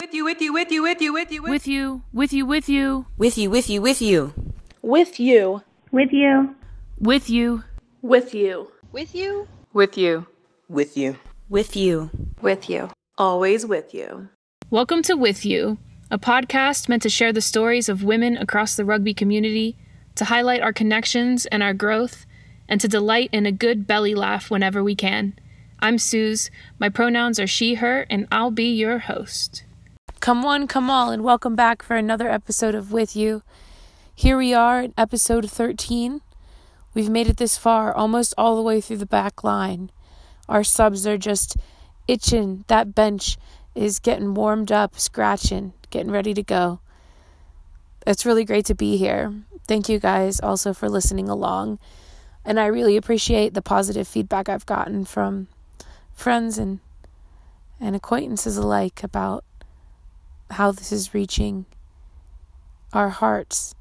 With you, with you, with you, with you, with you, With you, with you, with you, With you, with you, with you. With you. With you. with you. With you. With you? with you, With you. With you. With you. Always with you. Welcome to With You, a podcast meant to share the stories of women across the rugby community, to highlight our connections and our growth, and to delight in a good belly laugh whenever we can. I'm Suze. My pronouns are she, her, and I'll be your host. Come one, come all, and welcome back for another episode of With You. Here we are in episode 13. We've made it this far, almost all the way through the back line. Our subs are just itching. That bench is getting warmed up, scratching, getting ready to go. It's really great to be here. Thank you guys also for listening along. And I really appreciate the positive feedback I've gotten from friends and and acquaintances alike about how this is reaching our hearts.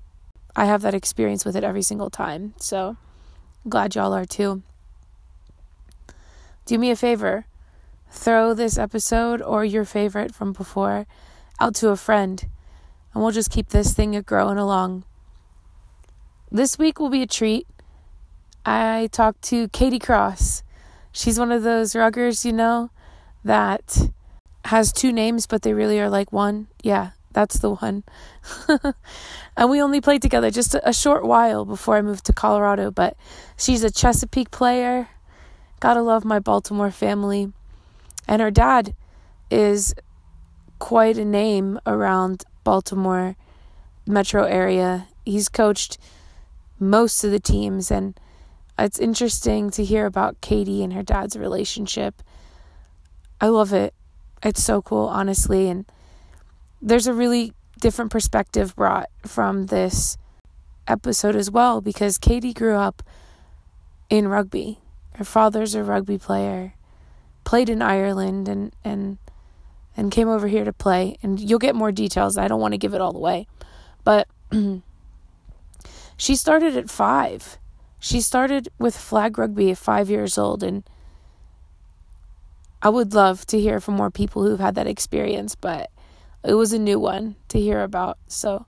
I have that experience with it every single time. So glad y'all are too. Do me a favor. Throw this episode or your favorite from before out to a friend, and we'll just keep this thing growing along. This week will be a treat. I talked to Katie Cross. She's one of those ruggers, you know, that has two names, but they really are like one. Yeah, that's the one. and we only played together just a, short while before I moved to Colorado, but she's a Chesapeake player. Gotta love my Baltimore family. And her dad is quite a name around Baltimore metro area. He's coached most of the teams and it's interesting to hear about Katie and her dad's relationship. I love it. It's so cool, honestly, and there's a really different perspective brought from this episode as well because Katie grew up in rugby. Her father's a rugby player, played in Ireland and and and came over here to play. And you'll get more details. I don't want to give it all away. But she started at 5. She started with flag rugby at 5 years old and I would love to hear from more people who've had that experience, but it was a new one to hear about. So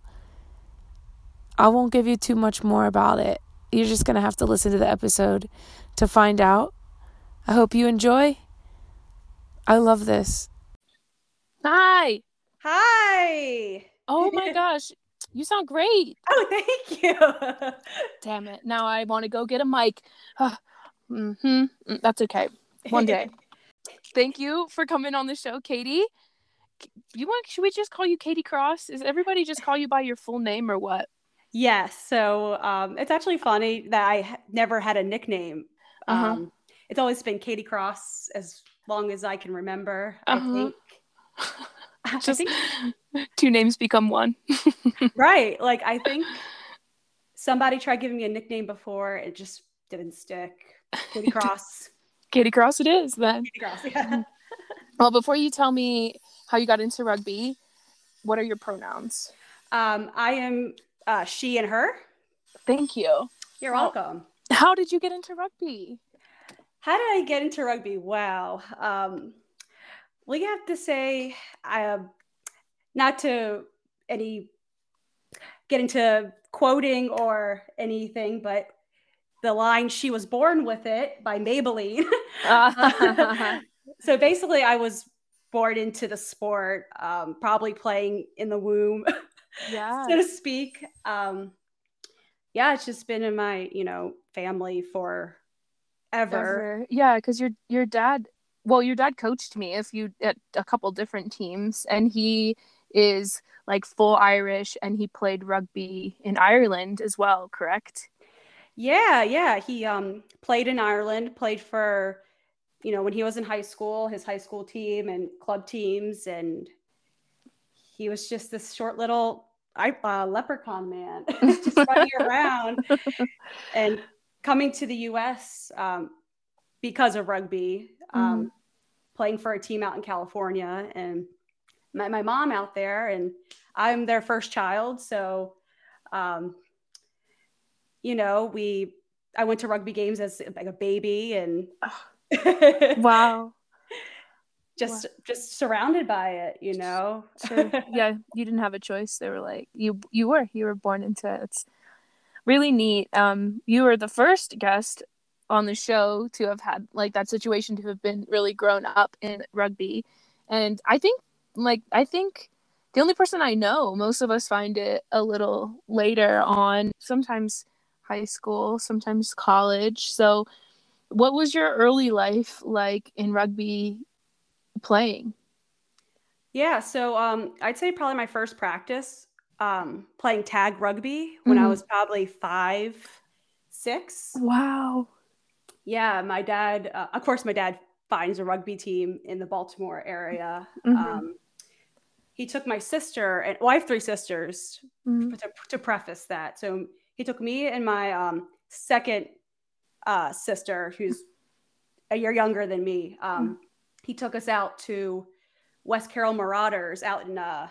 I won't give you too much more about it. You're just going to have to listen to the episode to find out. I hope you enjoy. I love this. Hi. Hi. Oh my gosh. You sound great. Oh, thank you. Damn it. Now I want to go get a mic. mm-hmm. That's okay. One day. Thank you for coming on the show, Katie. You want should we just call you Katie Cross? Is everybody just call you by your full name or what? yes. So um, it's actually funny that I ha- never had a nickname. Uh-huh. Um, it's always been Katie Cross as long as I can remember. Uh-huh. I think. I Just think two names become one. right. Like I think somebody tried giving me a nickname before. It just didn't stick. Katie Cross. Katie Cross it is then. Katie Cross. Yeah. Well, before you tell me how you got into rugby, what are your pronouns? Um, I am uh, she and her. Thank you. You're welcome. How did you get into rugby? How did I get into rugby? Wow. Um, well, you have to say, uh, not to any get into quoting or anything, but the line "She was born with it" by Maybelline. so basically, I was born into the sport, um, probably playing in the womb, yeah. so to speak. Um, yeah, it's just been in my you know family for ever. Yeah, because your your dad well, your dad coached me a few at a couple different teams and he is like full Irish and he played rugby in Ireland as well, correct? Yeah, yeah. He um played in Ireland, played for, you know, when he was in high school, his high school team and club teams, and he was just this short little I uh, leprechaun man, just running around and coming to the U.S. Um, because of rugby, um, playing for a team out in California, and met my mom out there, and I'm their first child, so. Um, you know, we I went to rugby games as like a baby and Wow. just just surrounded by it, you know. Yeah, you didn't have a choice. They were like you you were you were born into it. It's really neat. Um, you were the first guest on the show to have had like that situation to have been really grown up in rugby, and I think like I think the only person I know, most of us find it a little later on, sometimes high school, sometimes college. So, what was your early life like in rugby playing? Yeah, so um, I'd say probably my first practice um, playing tag rugby when Mhm. I was probably five, six. Wow. Yeah, my dad, uh, of course, my dad finds a rugby team in the Baltimore area. Mhm. Um, he took my sister, and well, I have three sisters Mhm. to, to preface that. So he took me and my um, second uh, sister, who's a year younger than me. Um, He took us out to West Carroll Marauders out in uh,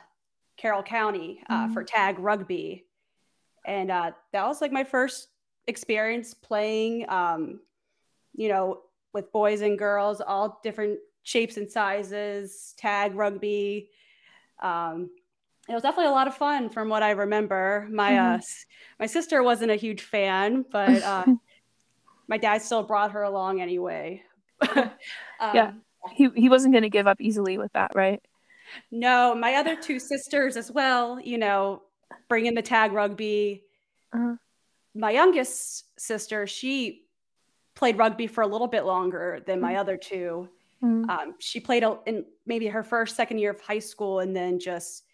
Carroll County uh, Mhm. for tag rugby, and uh, that was like my first experience playing. Um, you know, with boys and girls, all different shapes and sizes, tag rugby. Um, it was definitely a lot of fun from what I remember. My uh, my sister wasn't a huge fan, but uh, my dad still brought her along anyway. Um, Yeah. He he wasn't going to give up easily with that, right? No, my other two sisters as well, you know, bring in the tag rugby. Uh-huh. My youngest sister, she played rugby for a little bit longer than my other two. Mhm. Um, she played a- in maybe her first, second year of high school, and then just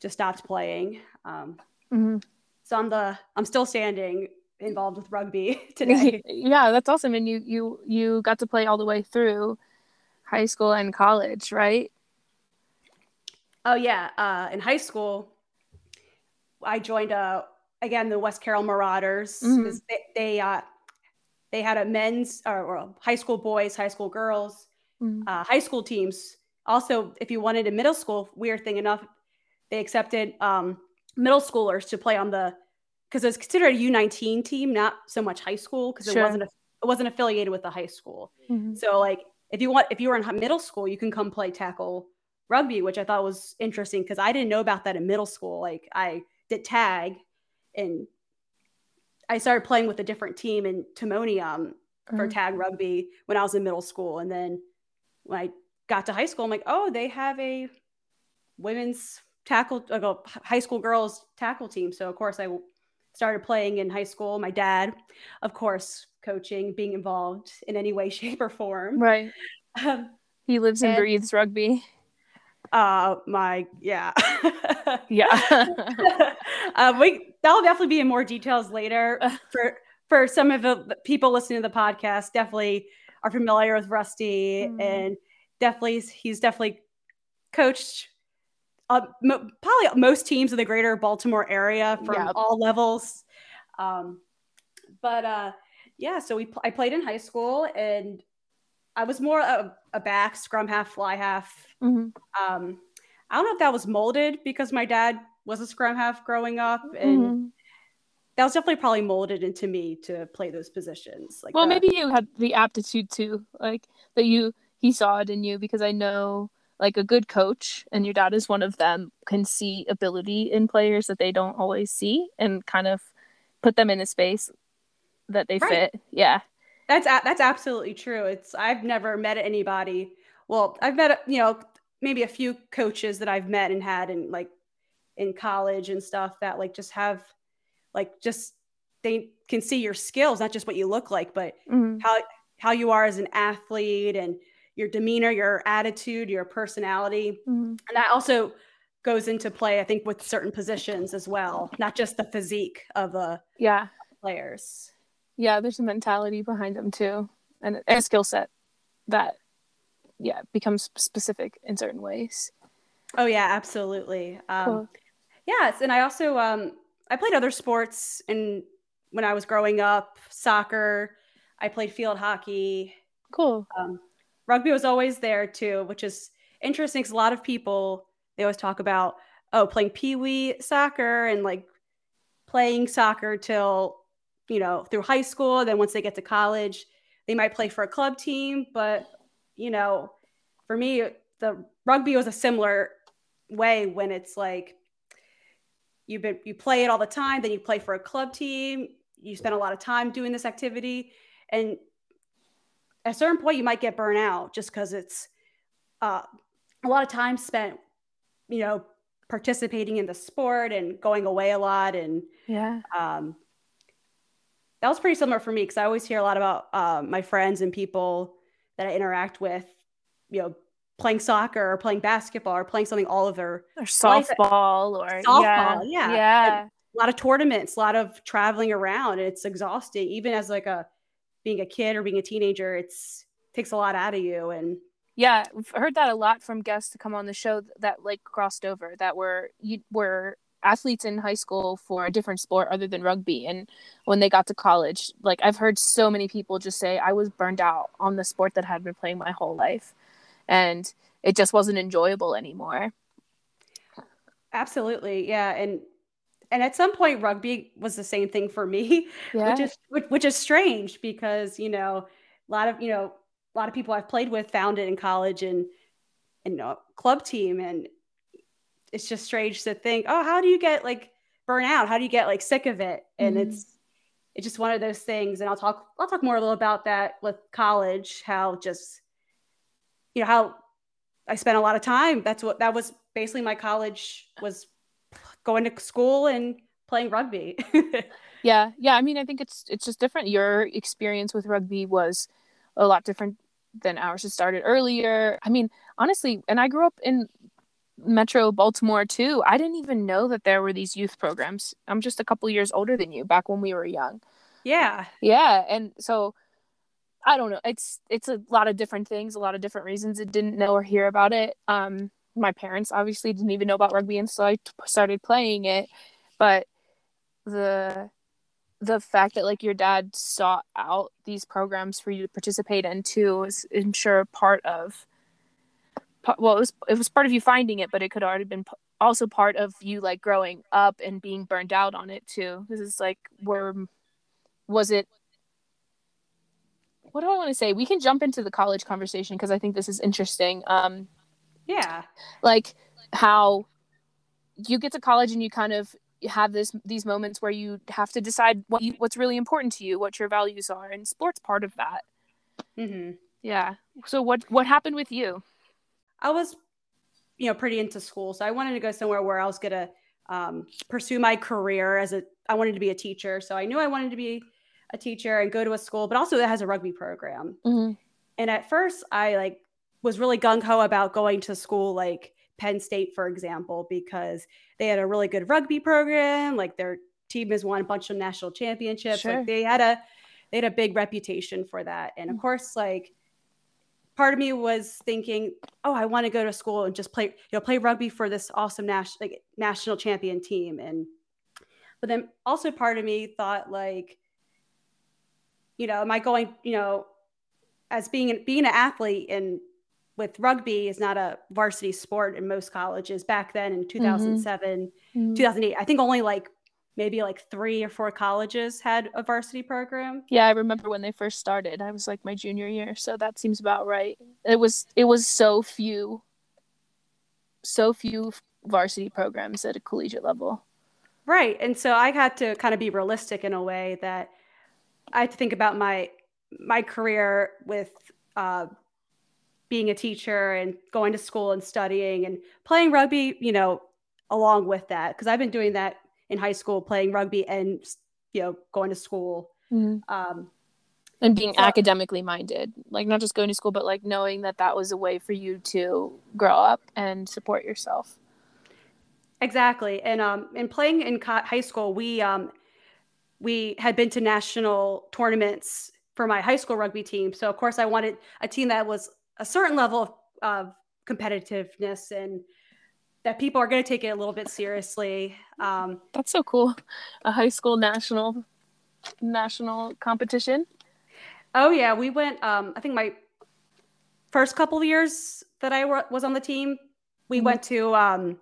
just stopped playing. Um, Mhm. so I'm the I'm still standing involved with rugby today. yeah, that's awesome. And you you you got to play all the way through high school and college, right? Oh yeah, uh, in high school, I joined uh again the West Carroll Marauders. Mhm. 'cause They they, uh, they had a men's or, or high school boys, high school girls, Mhm. uh, high school teams. Also, if you wanted a middle school, weird thing enough, they accepted um, middle schoolers to play on the because it was considered a U nineteen team, not so much high school because Sure. it wasn't a, it wasn't affiliated with the high school. Mhm. So like if you want if you were in middle school, you can come play tackle rugby, which I thought was interesting because I didn't know about that in middle school. Like I did tag and I started playing with a different team in Timonium for Mhm. tag rugby when I was in middle school. And then when I got to high school, I'm like, oh, they have a women's tackle, like a high school girls tackle team. So of course I started playing in high school. My dad, of course, coaching, being involved in any way, shape, or form. Right. Um, He lives and And- breathes rugby. uh, my yeah. Yeah. uh, we that'll definitely be in more details later. For for some of the people listening to the podcast, definitely are familiar with Rusty, Mhm. and definitely he's definitely coached uh, mo- probably most teams in the greater Baltimore area from Yeah. all levels. Um, but uh, yeah, so we pl- I played in high school, and I was more a, a back scrum half, fly half Mhm. um, I don't know if that was molded because my dad was a scrum half growing up, and Mhm. that was definitely probably molded into me to play those positions. Like, Well, maybe you had the aptitude too, like that you he saw it in you because I know like a good coach and your dad is one of them can see ability in players that they don't always see and kind of put them in a space that they Right. fit. Yeah. that's a- that's absolutely true. It's I've never met anybody. Well, I've met you know maybe a few coaches that I've met and had in like in college and stuff that like just have like just they can see your skills, not just what you look like, but Mhm. how how you are as an athlete and your demeanor, your attitude, your personality. Mhm. and that also goes into play i think with certain positions as well not just the physique of the Yeah. players Yeah, there's a mentality behind them too and a skill set that yeah, becomes specific in certain ways. oh yeah absolutely um, Cool. yes and i also um, i played other sports and when i was growing up soccer i played field hockey Cool. um, rugby was always there too which is interesting because a lot of people they always talk about oh playing pee-wee soccer and like playing soccer till you know through high school then once they get to college they might play for a club team. But you know for me the rugby was a similar way when it's like you've been you play it all the time, then you play for a club team, you spend a lot of time doing this activity, and at a certain point you might get burnt out just because it's uh, a lot of time spent, you know, participating in the sport and going away a lot and Yeah. um, that was pretty similar for me because I always hear a lot about uh, my friends and people that I interact with, you know, playing soccer or playing basketball or playing something all of their Or Well, I said- softball or Softball, yeah. Yeah. a lot of tournaments, a lot of traveling around. And it's exhausting, even as like a being a kid or being a teenager. It's takes a lot out of you. And Yeah, we've heard that a lot from guests to come on the show that like crossed over that were you were athletes in high school for a different sport other than rugby and when they got to college like I've heard so many people just say I was burned out on the sport that I'd been playing my whole life and it just wasn't enjoyable anymore. absolutely, yeah. And and at some point, rugby was the same thing for me. Yeah. which is which, which is strange because you know a lot of you know a lot of people I've played with found it in college and and you know, club team and it's just strange to think oh how do you get like burn out how do you get like sick of it and Mhm. it's it's just one of those things and I'll talk I'll talk more a little about that with college how just you know how I spent a lot of time that's what that was basically my college was going to school and playing rugby Yeah, yeah. I mean, I think it's it's just different. Your experience with rugby was a lot different than ours. It started earlier. I mean, honestly, and I grew up in Metro Baltimore too. I didn't even know that there were these youth programs. I'm just a couple years older than you. Back when we were young. yeah Yeah, and so I don't know. It's it's a lot of different things, a lot of different reasons. I didn't know or hear about it. Um, my parents obviously didn't even know about rugby, and so I t- started playing it. But the the fact that like your dad sought out these programs for you to participate in too is I'm sure part of well it was it was part of you finding it but it could already been also part of you like growing up and being burned out on it too this is like where was it what do I want to say? We can jump into the college conversation because I think this is interesting. Um, yeah like how you get to college and you kind of have this these moments where you have to decide what you, what's really important to you, what your values are, and sports part of that. hmm Yeah. So what what happened with you? I was, you know, pretty into school, so I wanted to go somewhere where I was gonna um, pursue my career as a. I wanted to be a teacher, so I knew I wanted to be a teacher and go to a school, but also it has a rugby program. Mm-hmm. And at first, I like was really gung ho about going to school like Penn State, for example, because they had a really good rugby program. Like their team has won a bunch of national championships. Sure. Like they had a they had a big reputation for that. And of mm. course, like part of me was thinking, oh, I want to go to school and just play, you know, play rugby for this awesome national like national champion team. And but then also part of me thought like, you know, am I going, you know, as being being an athlete and with rugby is not a varsity sport in most colleges back then in 2007 2008 i think only like maybe like three or four colleges had a varsity program Yeah, I remember when they first started. I was like my junior year, so that seems about right. It was it was so few so few varsity programs at a collegiate level. right and so i had to kind of be realistic in a way that i had to think about my my career with uh, being a teacher and going to school and studying and playing rugby you know along with that because i've been doing that in high school playing rugby and you know going to school um, and being So- academically minded like not just going to school but like knowing that that was a way for you to grow up and support yourself Exactly, and um, and playing in co- high school, we um, we had been to national tournaments for my high school rugby team. So of course, I wanted a team that was a certain level of, of competitiveness and that people are going to take it a little bit seriously. Um, that's so cool a high school national national competition oh yeah, we went. Um, I think my first couple of years that I was on the team, we Mhm. went to um,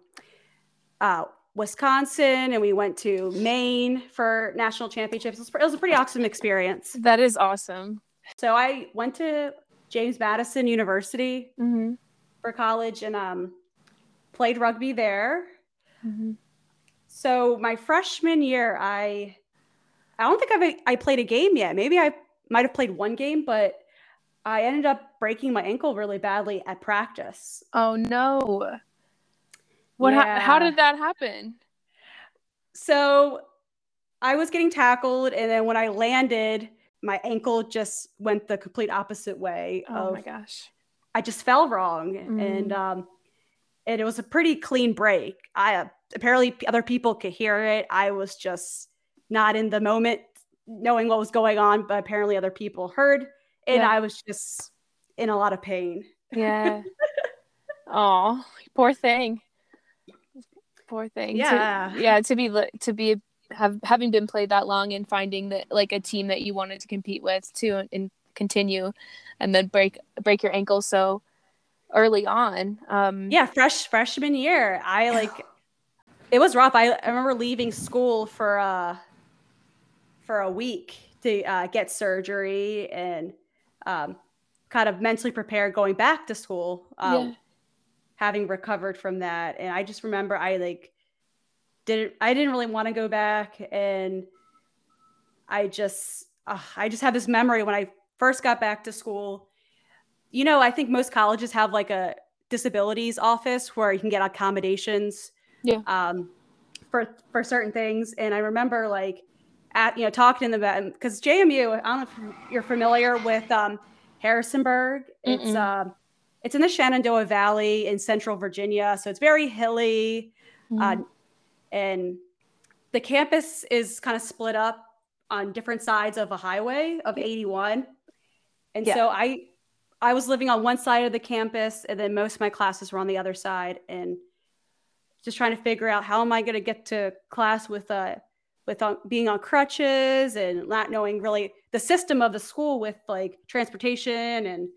uh, Wisconsin and we went to Maine for national championships. It was, it was a pretty awesome experience. that is awesome So I went to James Madison University mm-hmm. for college and um, played rugby there. Mhm. So my freshman year, I I don't think I've I played a game yet. Maybe I might have played one game, but I ended up breaking my ankle really badly at practice. Oh no. What? ha- how Yeah. did that happen? So I was getting tackled, and then when I landed, my ankle just went the complete opposite way. Oh of, my gosh. I just fell wrong, Mm. and um, and it was a pretty clean break. I uh, apparently other people could hear it. I was just not in the moment, knowing what was going on, but apparently other people heard, and Yeah. I was just in a lot of pain. Yeah. Oh, poor thing. Poor thing. To- Yeah. yeah. To be to be have having been played that long and finding that like a team that you wanted to compete with too and continue, and then break break your ankle so early on. Um, Yeah, fresh freshman year, I like it was rough. I, I remember leaving school for uh for a week to uh, get surgery and um, kind of mentally prepared going back to school. Um, Yeah. having recovered from that and i just remember i like didn't i didn't really want to go back and i just uh, i just have this memory when i first got back to school you know i think most colleges have like a disabilities office where you can get accommodations Yeah. um for for certain things and i remember like at you know talking to them because jmu i don't know if you're familiar with um harrisonburg it's Mm-mm. um it's in the Shenandoah Valley in central Virginia. So it's very hilly. Mhm. Uh, and the campus is kind of split up on different sides of a highway of 81. And Yeah. so I I was living on one side of the campus and then most of my classes were on the other side and just trying to figure out how am I going to get to class with uh with on, being on crutches and not knowing really the system of the school with like transportation and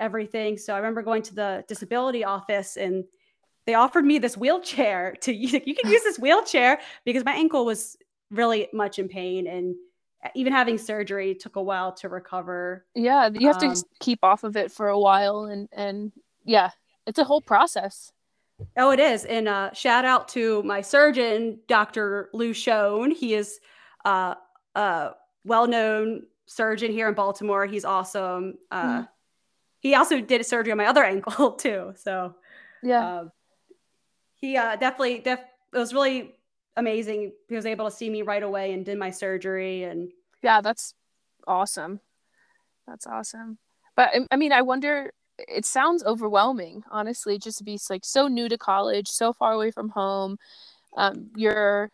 everything. So I remember going to the disability office and they offered me this wheelchair to you can use this wheelchair because my ankle was really much in pain and even having surgery took a while to recover. yeah, you have to um, s- keep off of it for a while, and and yeah, it's a whole process. Oh, it is. And uh, shout out to my surgeon, Dr. Lew Schon. He is uh, a well known surgeon here in Baltimore. He's awesome. Uh, Mhm. He also did a surgery on my other ankle, too. So Yeah, um, he uh, definitely, def- it was really amazing. He was able to see me right away and did my surgery. And yeah, that's awesome. That's awesome. But I- mean, I wonder. It sounds overwhelming, honestly, just to be like so new to college, so far away from home. Um, you're,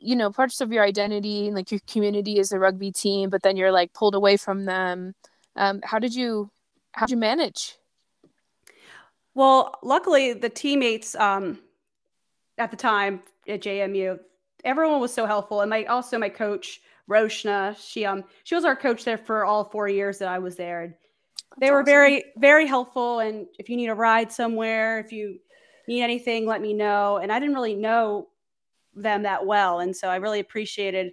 you know, parts of your identity and like your community is a rugby team, but then you're like pulled away from them. Um, how did you, how did you manage? well, luckily, the teammates um, at the time at JMU, everyone was so helpful. And my also my coach, Roshna, she um she was our coach there for all four years that I was there. And they That's were awesome. very very helpful. And if you need a ride somewhere, if you need anything, let me know. And I didn't really know them that well, and so I really appreciated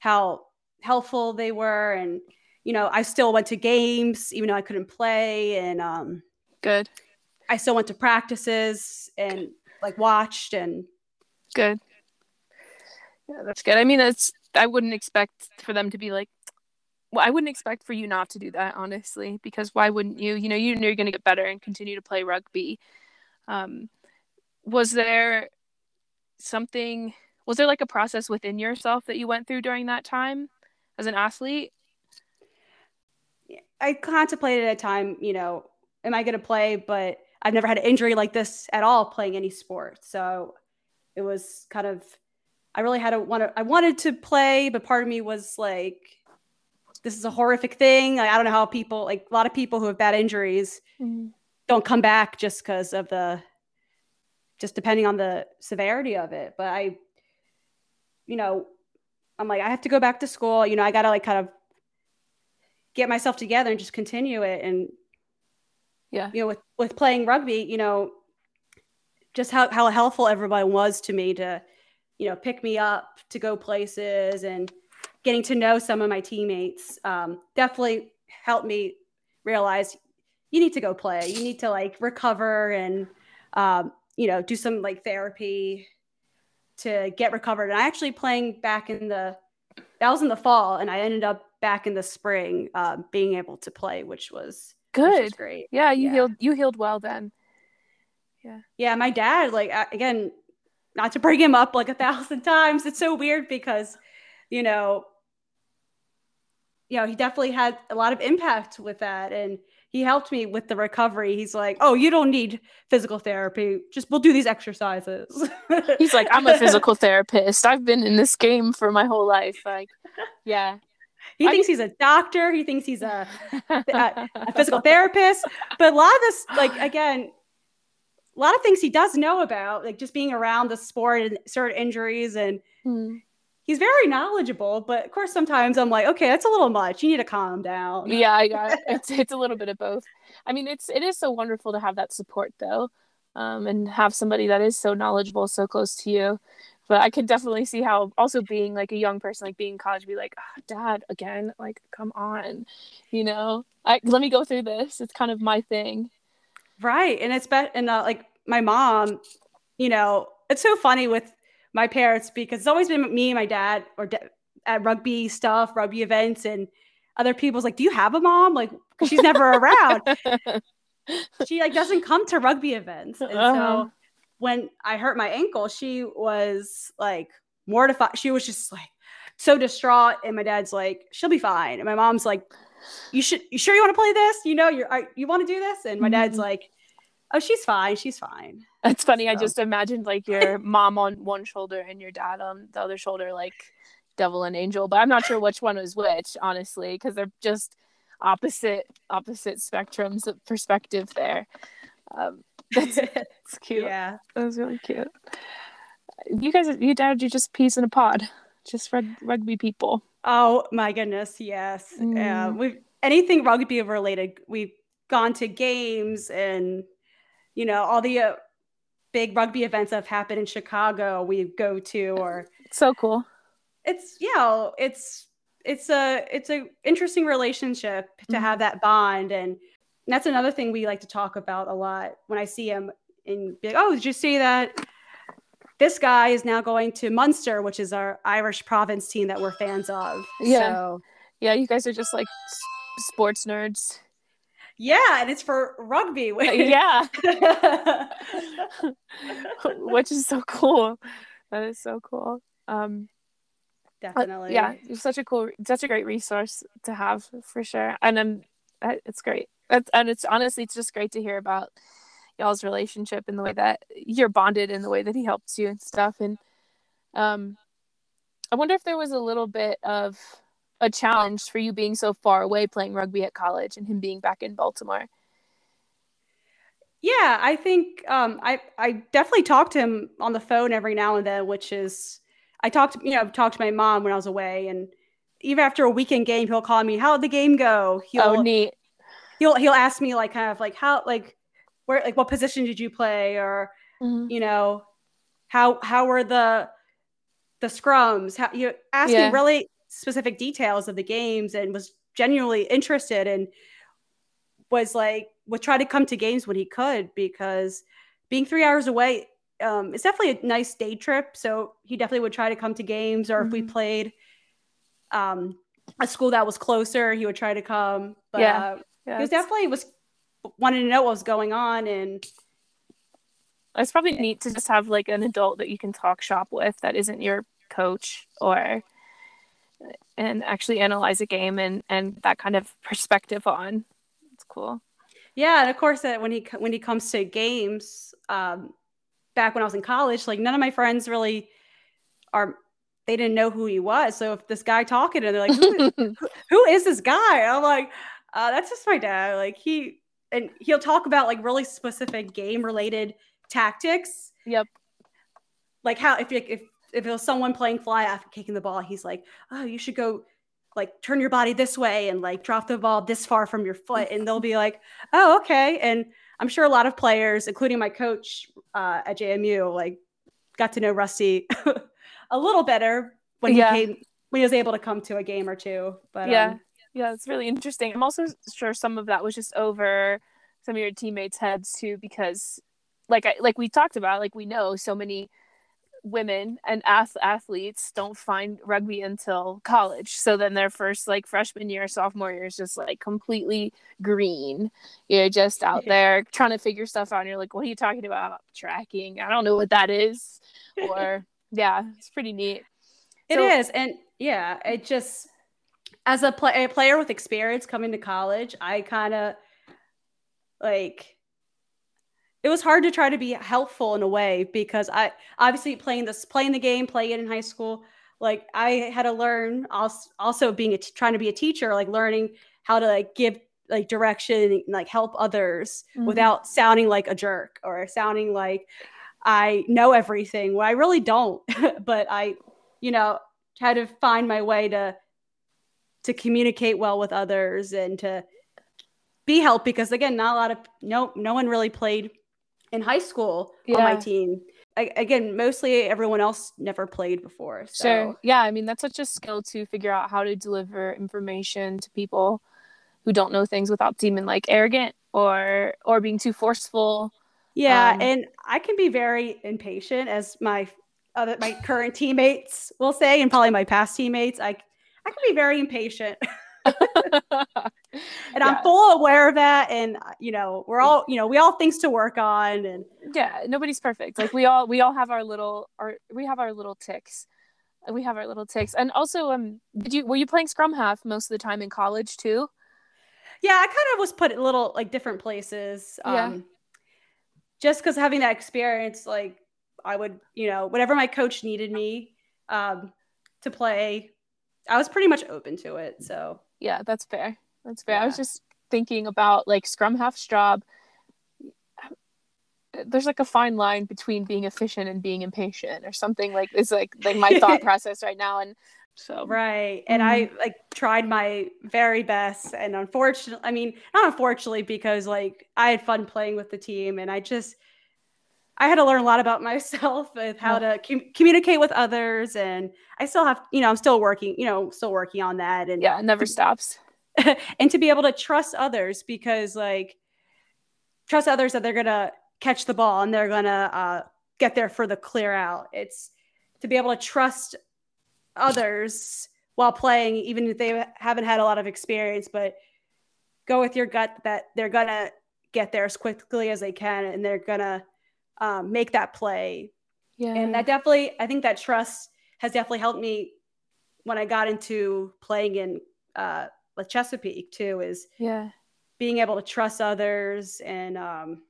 how helpful they were. And you know, I still went to games even though I couldn't play, and um, good. I still went to practices and like watched and Good. Yeah, that's good. I mean, that's I wouldn't expect for them to be like. Well, I wouldn't expect for you not to do that, honestly, because why wouldn't you? You know, you know you're going to get better and continue to play rugby. Um, was there something? Was there like a process within yourself that you went through during that time as an athlete? I contemplated at a time, you know, am I going to play? But I've never had an injury like this at all playing any sport. So it was kind of, I really had to want to, I wanted to play, but part of me was like, this is a horrific thing. Like, I don't know how people, like a lot of people who have bad injuries mm-hmm. don't come back just because of the, just depending on the severity of it. But I, you know, I'm like, I have to go back to school. You know, I got to like kind of get myself together and just continue it. And, Yeah. you know, with, with playing rugby, you know, just how, how helpful everyone was to me to, you know, pick me up to go places and getting to know some of my teammates um, definitely helped me realize you need to go play. You need to like recover and um, you know do some like therapy to get recovered. And I actually playing back in the that was in the fall, and I ended up back in the spring uh, being able to play, which was good. great. Yeah, you Yeah. healed. You healed well then. Yeah, Yeah, my dad, like uh, again, not to bring him up like a thousand times. It's so weird because, you know, you know, he definitely had a lot of impact with that, and he helped me with the recovery. He's like, "Oh, you don't need physical therapy. Just we'll do these exercises." He's like, I'm a physical therapist. I've been in this game for my whole life. Like, yeah. He I- thinks he's a doctor. He thinks he's a a physical therapist. But a lot of this, like again, a lot of things he does know about, like just being around the sport and certain injuries, and Hmm. he's very knowledgeable. But of course, sometimes I'm like, okay, that's a little much. You need to calm down. yeah, I got it. It's it's a little bit of both. I mean, it's it is so wonderful to have that support though, um, and have somebody that is so knowledgeable, so close to you. But I could definitely see how also being like a young person, like being in college, be like, "Ah, Dad, again, like, come on, you know, I let me go through this. It's kind of my thing. Right. And it's be- and uh, like my mom, you know, it's so funny with my parents because it's always been me and my dad or da- at rugby stuff, rugby events, and other people's like, "Do you have a mom?" Like, she's never around. She like doesn't come to rugby events, and Uh-huh. so when I hurt my ankle, she was like mortified. She was just like so distraught, and my dad's like, "She'll be fine," and my mom's like, "You should, you sure you want to play this? You know, you're, are, you want to do this?" And my dad's Mhm. like, "Oh, she's fine, she's fine." That's funny. I just imagined like your mom on one shoulder and your dad on the other shoulder, like devil and angel. But I'm not sure which one was which, honestly, because they're just opposite opposite spectrums of perspective there. Um, that's it's cute. yeah, That was really cute. You guys, you dad, you just peas in a pod, just rug, rugby people. Oh my goodness, yes. Mm. we've anything rugby related. We've gone to games and you know all the uh, big rugby events that have happened in Chicago. We go to, or So cool. it's yeah, it's it's a it's a interesting relationship to Mhm. have that bond, and that's another thing we like to talk about a lot when I see him and be like, oh, did you see that? This guy is now going to Munster, which is our Irish province team that we're fans of. Yeah. So, Yeah, you guys are just like sports nerds. Yeah, and it's for rugby. yeah, which is so cool. That is so cool. Um, uh, definitely. yeah, it's such a cool, such a great resource to have for sure. And um, uh, it's great. It's, and it's honestly, it's just great to hear about y'all's relationship and the way that you're bonded and the way that he helps you and stuff. And um, I wonder if there was a little bit of a challenge for you being so far away playing rugby at college and him being back in Baltimore. Yeah, I think um, I I definitely talked to him on the phone every now and then, which is I talked you know talked to my mom when I was away, and even after a weekend game, he'll call me. How would the game go? He'll oh, neat. He'll he'll ask me like kind of like how like where like what position did you play or Mhm. you know how how were the the scrums how you asked Yeah. me really specific details of the games and was genuinely interested and was like would try to come to games when he could because being three hours away um, it's definitely a nice day trip so he definitely would try to come to games or if we Mhm. played um, a school that was closer he would try to come but Yeah. uh, Yeah, he was definitely was wanted to know what was going on and It's probably neat to just have like an adult that you can talk shop with that isn't your coach or and actually analyze a game and and that kind of perspective on. It's cool. yeah and of course that when he when he comes to games um back when i was in college like none of my friends really are they didn't know who he was so if this guy talking and they're like who is, who is this guy i'm like uh, that's just my dad like he and he'll talk about like really specific game related tactics Yep. like how if you if if it was someone playing fly after kicking the ball, he's like, "Oh, you should go like turn your body this way and like drop the ball this far from your foot," and they'll be like, "Oh, okay." And I'm sure a lot of players, including my coach uh, at JMU, like got to know Rusty a little better when Yeah. he came when he was able to come to a game or two. But Yeah. um, Yeah, it's really interesting. I'm also sure some of that was just over some of your teammates' heads too, because like I, like we talked about, like we know so many women and ath- athletes don't find rugby until college. So then their first like freshman year, sophomore year is just like completely green. You're just out there trying to figure stuff out. And you're like, what are you talking about? Tracking. I don't know what that is. Or yeah, it's pretty neat. It so, is, And yeah, it just as a, play- a player with experience coming to college, I kind of like it was hard to try to be helpful in a way because I obviously playing this playing the game, playing it in high school, like I had to learn also, also being a t- trying to be a teacher, like learning how to like give like direction and like help others mm-hmm. without sounding like a jerk or sounding like I know everything. Well, I really don't, but I, you know, try to find my way to to communicate well with others and to be help because again, not a lot of no no one really played in high school yeah. on my team. I, again, mostly everyone else never played before. So. Sure. Yeah. I mean, that's such a skill to figure out how to deliver information to people who don't know things without seeming like arrogant or or being too forceful. Yeah, um, and I can be very impatient, as my other my current teammates will say, and probably my past teammates. I I can be very impatient. and yes. I'm full aware of that. And uh, you know, we're all you know, we all things to work on. And yeah, nobody's perfect. Like we all we all have our little our we have our little ticks. We have our little ticks. And also, um, did you were you playing scrum half most of the time in college too? Yeah, I kind of was put in little like different places. Um, yeah. Just because having that experience, like I would, you know, whatever my coach needed me um, to play, I was pretty much open to it. So yeah, that's fair. That's fair. Yeah. I was just thinking about like scrum half job. There's like a fine line between being efficient and being impatient, or something like it's like like my thought process right now. And so right, and mm-hmm. I like tried my very best, and unfortunately, I mean, not unfortunately, because like I had fun playing with the team, and I just I had to learn a lot about myself with how to com- communicate with others, and I still have, you know, I'm still working, you know, still working on that, and yeah, it never stops. and to be able to trust others because, like, trust others that they're gonna catch the ball and they're gonna uh, get there for the clear out. It's to be able to trust others while playing, even if they haven't had a lot of experience, but go with your gut that they're gonna get there as quickly as they can, and they're gonna um, make that play. Yeah. And that definitely, I think that trust has definitely helped me when I got into playing in uh, with Chesapeake too. Is yeah, being able to trust others and um,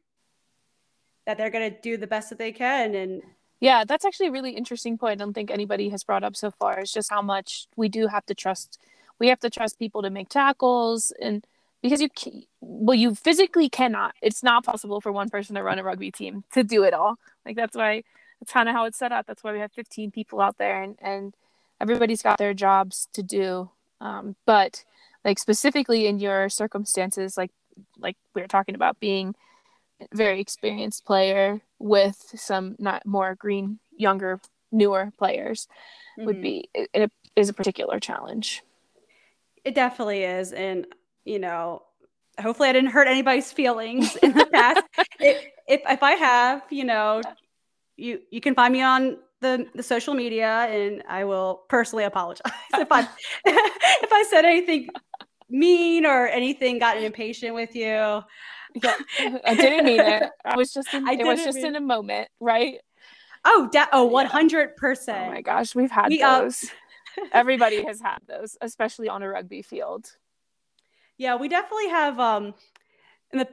that they're going to do the best that they can. And yeah, that's actually a really interesting point. I don't think anybody has brought up so far. It's just how much we do have to trust. We have to trust people to make tackles and because you well you physically cannot. It's not possible for one person to run a rugby team to do it all. Like that's why that's kind of how it's set up. That's why we have 15 people out there and and everybody's got their jobs to do. Um, but like specifically in your circumstances like like we were talking about being a very experienced player with some not more green younger newer players mm-hmm. would be it, it is a particular challenge. It definitely is. And you know, hopefully I didn't hurt anybody's feelings in the past. if, if, if I have, you know, you you can find me on the, the social media and I will personally apologize if I if I said anything mean or anything gotten impatient with you. Yeah, I didn't mean it. I was just in, I it was just mean... in a moment, right? Oh, da- oh, one hundred percent. Oh my gosh, we've had we, uh, those. Uh... Everybody has had those, especially on a rugby field. Yeah, we definitely have um in the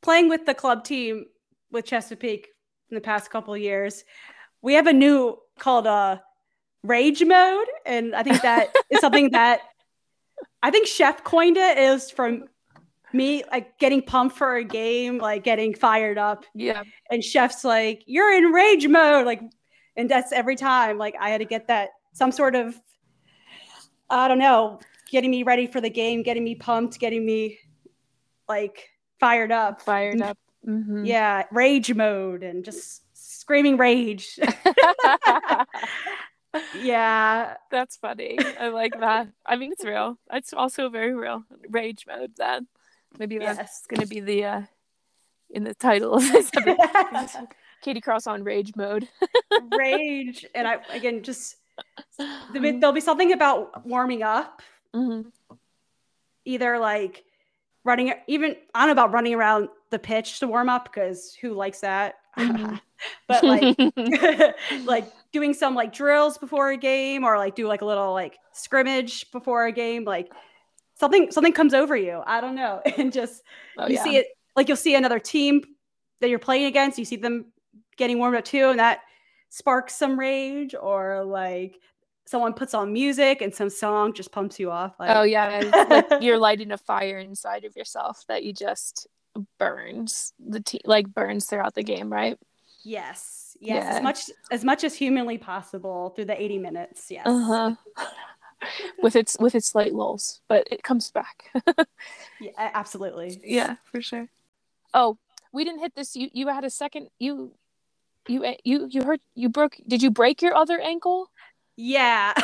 playing with the club team with Chesapeake in the past couple years. We have a new called uh rage mode and I think that is something that I think Chef coined it is from me like getting pumped for a game, like getting fired up. Yeah. And Chef's like, "You're in rage mode." Like and that's every time like I had to get that some sort of I don't know, getting me ready for the game, getting me pumped, getting me like fired up. Fired up. Mm-hmm. Yeah, rage mode and just screaming rage. yeah. That's funny. I like that. I mean, it's real. It's also very real. Rage mode then. Maybe that's gonna be the uh in the title of this. Katie Cross on rage mode. Rage. And I, again, just there'll be something about warming up, hmm either like running, even, I don't know about running around the pitch to warm up because who likes that? Mhm. but like, like doing some like drills before a game or like do like a little like scrimmage before a game like something something comes over you i don't know and just oh, you yeah. see it like you'll see another team that you're playing against you see them getting warmed up too and that sparks some rage or like someone puts on music and some song just pumps you off like Oh yeah, like you're lighting a fire inside of yourself that you just burns the te- like burns throughout the game, right? yes yes Yeah. as much as much as humanly possible through the 80 minutes yes Uh huh. with its with its slight lulls, but it comes back. yeah, absolutely yeah, for sure. Oh, we didn't hit this. You you had a second. You you you you hurt. You broke. Did you break your other ankle? Yeah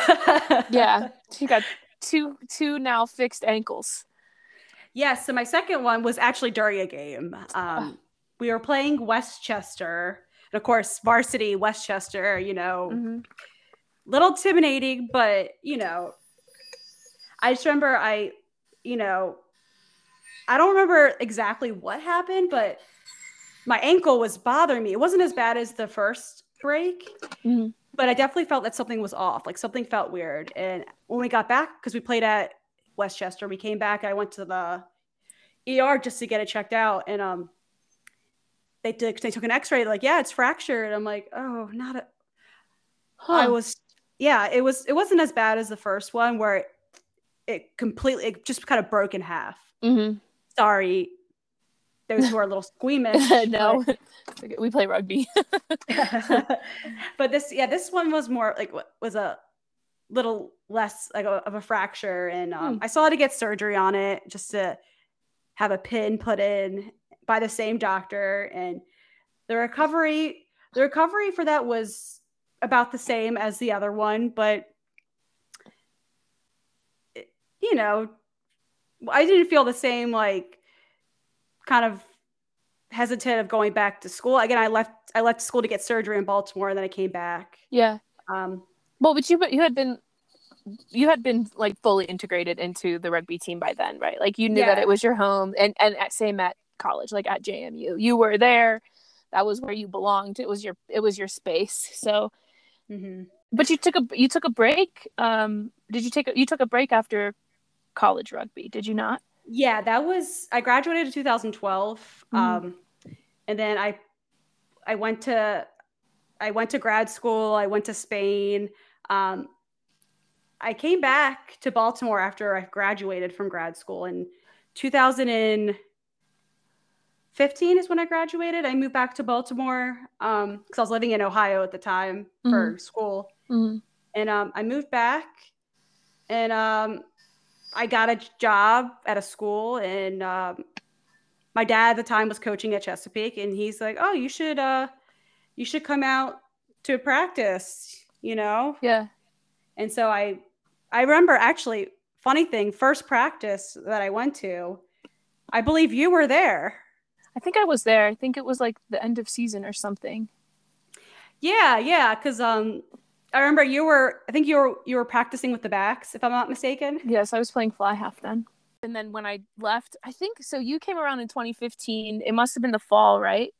Yeah, you got two two now fixed ankles. Yes, so my second one was actually during a game. Um, we were playing West Chester, and of course, varsity West Chester. You know, Mm-hmm. little intimidating, but you know, I just remember I, you know, I don't remember exactly what happened, but my ankle was bothering me. It wasn't as bad as the first break, Mhm. But I definitely felt that something was off. Like something felt weird. And when we got back, because we played at West Chester, we came back. I went to the ER just to get it checked out, and um, they did. They took an X-ray. Like, yeah, it's fractured. I'm like, oh, not a. I was yeah, it was it wasn't as bad as the first one where it, it completely it just kind of broke in half. Mm-hmm. Sorry, those who are a little squeamish. no, we play rugby. but, but this yeah, this one was more like was a little less like a, of a fracture, and um, Hmm. I still had to get surgery on it just to have a pin put in by the same doctor, and the recovery the recovery for that was about the same as the other one, but you know, I didn't feel the same like kind of hesitant of going back to school. Again, I left I left school to get surgery in Baltimore, and then I came back. yeah. Um, Well, but you but you had been you had been like fully integrated into the rugby team by then, right? Like you knew that it was your home, and and at, same at college, like at JMU, you were there. That was where you belonged. It was your it was your space. So, mhm. but you took a you took a break. Um, did you take a, you took a break after college rugby? Did you not? Yeah, that was I graduated in 2012, Mhm. um, and then I I went to I went to grad school. I went to Spain. Um, I came back to Baltimore after I graduated from grad school in 2015 is when I graduated. I moved back to Baltimore because I was living in Ohio at the time for school. Mm-hmm. and um, I moved back, and um, I got a job at a school, and um, my dad at the time was coaching at Chesapeake, and he's like, "Oh, you should, uh, you should come out to practice," you know. Yeah. And so I, I remember actually, funny thing, first practice that I went to, I believe you were there. I think I was there. I think it was like the end of season or something. Yeah, yeah, because um, I remember you were, I think you were, you were practicing with the backs, if I'm not mistaken. Yes, I was playing fly half then. And then when I left, I think so. You came around in 2015. It must have been the fall, right?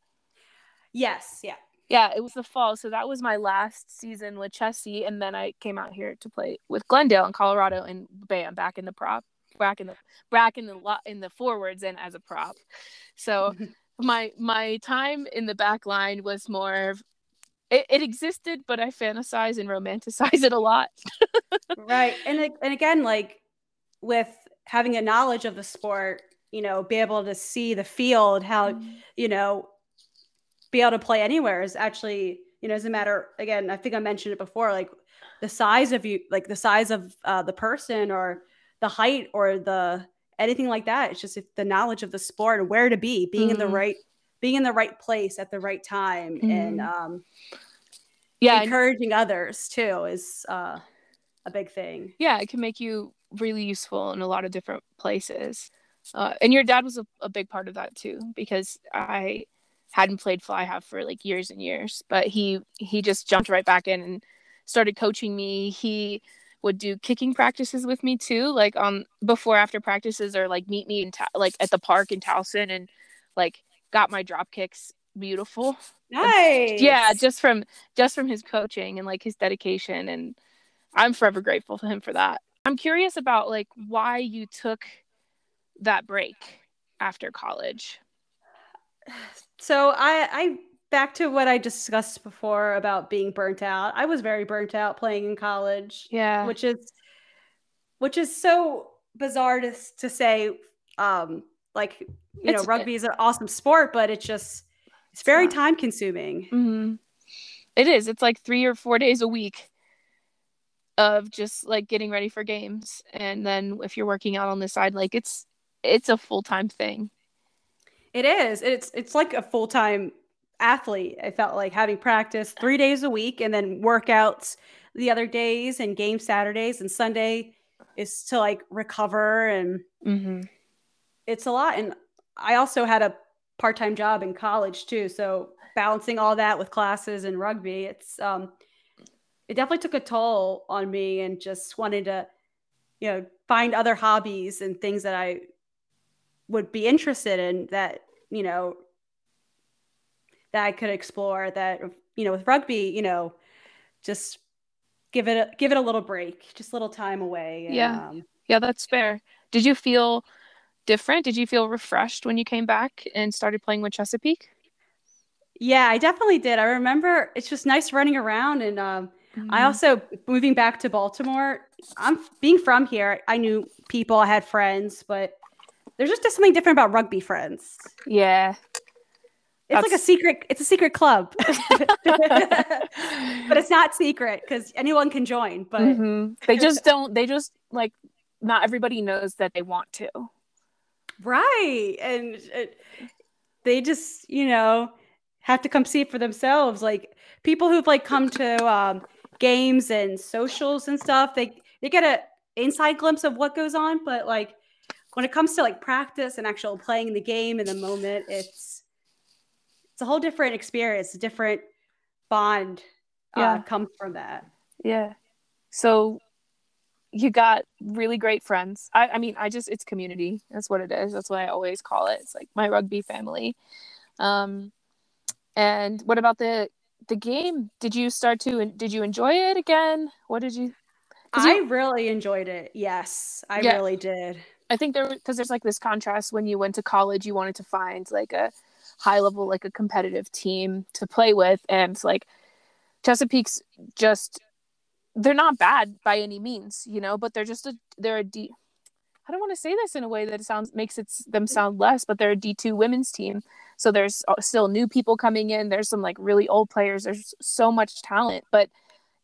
Yes, yeah. Yeah, it was the fall. So that was my last season with Chessie, and then I came out here to play with Glendale in Colorado, and bam, back in the prop, back in the back in the lot in the forwards and as a prop. So my my time in the back line was more. It, it existed, but I fantasize and romanticize it a lot. right and and again like with having a knowledge of the sport you know be able to see the field how you know be able to play anywhere is actually you know doesn't matter again i think i mentioned it before like the size of you like the size of uh, the person or the height or the anything like that it's just if the knowledge of the sport and where to be being in the Mhm. right being in the right place at the right time and Mhm. um Yeah, and- encouraging others too is uh a big thing yeah, it can make you really useful in a lot of different places. Uh, and your dad was a, a big part of that too, because I hadn't played fly half for like years and years, but he he just jumped right back in and started coaching me. He would do kicking practices with me too, like on before after practices or like meet me in ta- like at the park in Towson and like got my drop kicks beautiful. Nice. Yeah, just from just from his coaching and like his dedication and I'm forever grateful to him for that. I'm curious about like why you took that break after college. So I I back to what I discussed before about being burnt out. I was very burnt out playing in college. Yeah. Which is which is so bizarre to to say um like you It's- know rugby is an awesome sport but it's just it's very not. time consuming. hmm It is. It's like three or four days a week of just like getting ready for games, and then if you're working out on the side, like it's it's a full time thing. It is. It's it's like a full time athlete. I felt like having practice three days a week and then workouts the other days and game Saturdays and Sunday is to like recover and Mm-hmm. it's a lot. And I also had a part time job in college too, so balancing all that with classes and rugby, it's um, it definitely took a toll on me and just wanted to, you know, find other hobbies and things that I would be interested in that you know that I could explore that you know with rugby you know just give it a, give it a little break just a little time away and, Yeah. um, Yeah, that's fair. Did you feel different? Did you feel refreshed when you came back and started playing with Chesapeake? yeah I definitely did I remember it's just nice running around and um, I Mhm. also moving back to Baltimore I'm being from here I knew people I had friends but there's just something different about rugby friends yeah. it's like a secret it's a secret club but it's not secret because anyone can join but Mhm. They just don't. They just like not everybody knows that they want to. Right. And it, they just, you know, have to come see it for themselves. Like people who've like come to um, games and socials and stuff, they they get a inside glimpse of what goes on, but like when it comes to like practice and actual playing the game in the moment, it's it's a whole different experience, a different bond uh, comes from that. Yeah. So you got really great friends. I, I mean, I just it's community. That's what it is. That's what I always call it. It's like my rugby family. Um, and what about the the game? Did you start to did you enjoy it again? What did you? I you- really enjoyed it. Yes, I Yeah. really did. I think there because there's like this contrast when you went to college, you wanted to find like a high level, like a competitive team to play with, and like Chesapeake's just they're not bad by any means, you know, but they're just a they're a D. I don't want to say this in a way that it sounds makes it them sound less, but they're a D two women's team. So there's uh, still new people coming in. There's some like really old players. There's so much talent, but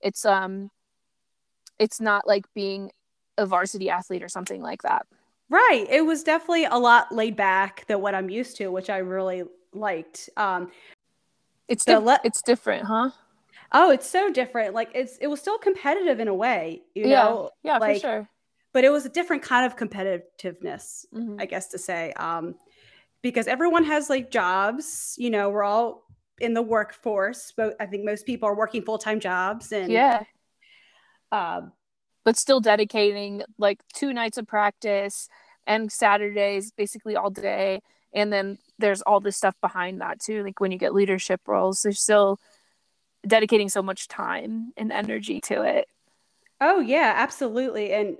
it's um, it's not like being a varsity athlete or something like that. Right. It was definitely a lot laid back than what I'm used to, which I really liked. Um, It's diff- le- it's different, huh? Oh, it's so different. Like it's it was still competitive in a way, you yeah, know, yeah, like- for sure. but it was a different kind of competitiveness, Mhm. I guess to say. Um, because everyone has like jobs, you know, we're all in the workforce, but I think most people are working full time jobs and Yeah, um, but still dedicating like two nights of practice and Saturdays basically all day, and then there's all this stuff behind that too. Like when you get leadership roles, they're still dedicating so much time and energy to it. Oh yeah, absolutely. And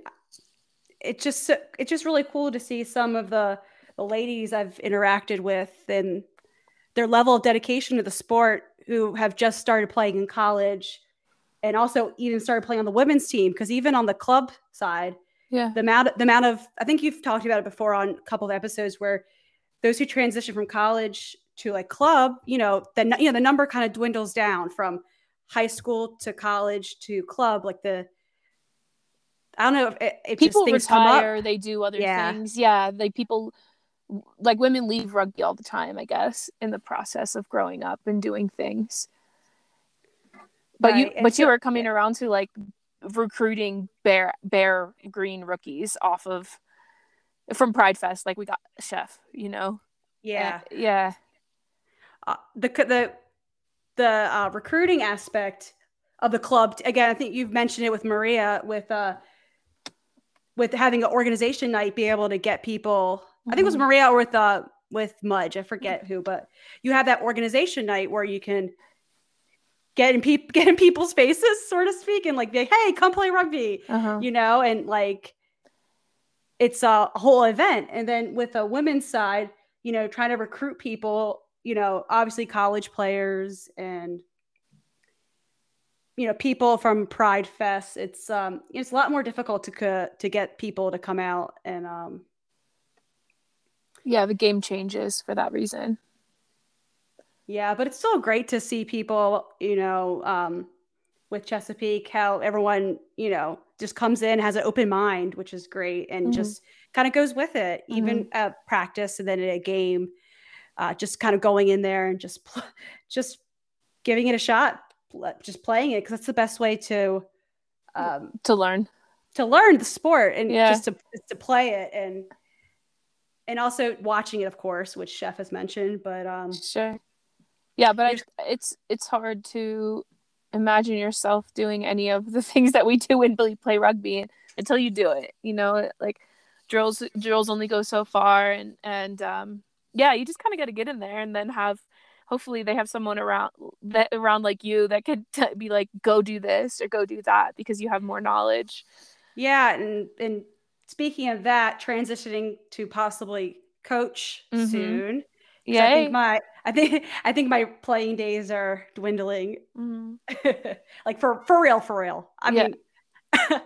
it's just so- it's just really cool to see some of the the ladies I've interacted with and their level of dedication to the sport who have just started playing in college and also even started playing on the women's team because even on the club side Yeah, the amount the amount of I think you've talked about it before on a couple of episodes where those who transition from college to like club, you know, the you know the number kind of dwindles down from high school to college to club. Like the I don't know if it, it people just things come up. retire, they do other Yeah. things. Yeah, like people like women leave rugby all the time, I guess, in the process of growing up and doing things. But you Right, and but you are coming around to like recruiting bear bear green rookies off of from Pride Fest. Like we got chef, you know. Yeah. Uh, yeah. Uh, the the the uh, recruiting aspect of the club again. I think you've mentioned it with Maria with uh with having an organization night, be able to get people. Mm-hmm. I think it was Maria or with uh with Mudge. I forget who, but you have that organization night where you can get in people get in people's faces, so to speak, and like be like, hey, come play rugby, uh-huh. you know, and like it's a whole event. And then with the women's side, you know, trying to recruit people, you know, obviously college players and you know people from Pride Fest. It's um it's a lot more difficult to to get people to come out and um yeah, the game changes for that reason. Yeah, but it's still great to see people, you know, um, with Chesapeake, how everyone, you know, just comes in, has an open mind, which is great, and mm-hmm. just kind of goes with it, mm-hmm. even at practice and then at a game, uh, just kind of going in there and just, pl- just giving it a shot, just playing it because that's the best way to, um, to learn, to learn the sport and yeah. just to just to play it and and also watching it, of course, which Chef has mentioned, but um, sure yeah but I, it's it's hard to imagine yourself doing any of the things that we do when we play rugby until you do it you know like drills drills only go so far and and um yeah you just kind of got to get in there and then have hopefully they have someone around that around like you that could t- be like go do this or go do that because you have more knowledge yeah and and speaking of that transitioning to possibly coach mm-hmm. soon yeah, I think my I think I think my playing days are dwindling. Mm. like for for real, for real. I yeah. mean,